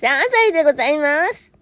さあ、あさりでございます。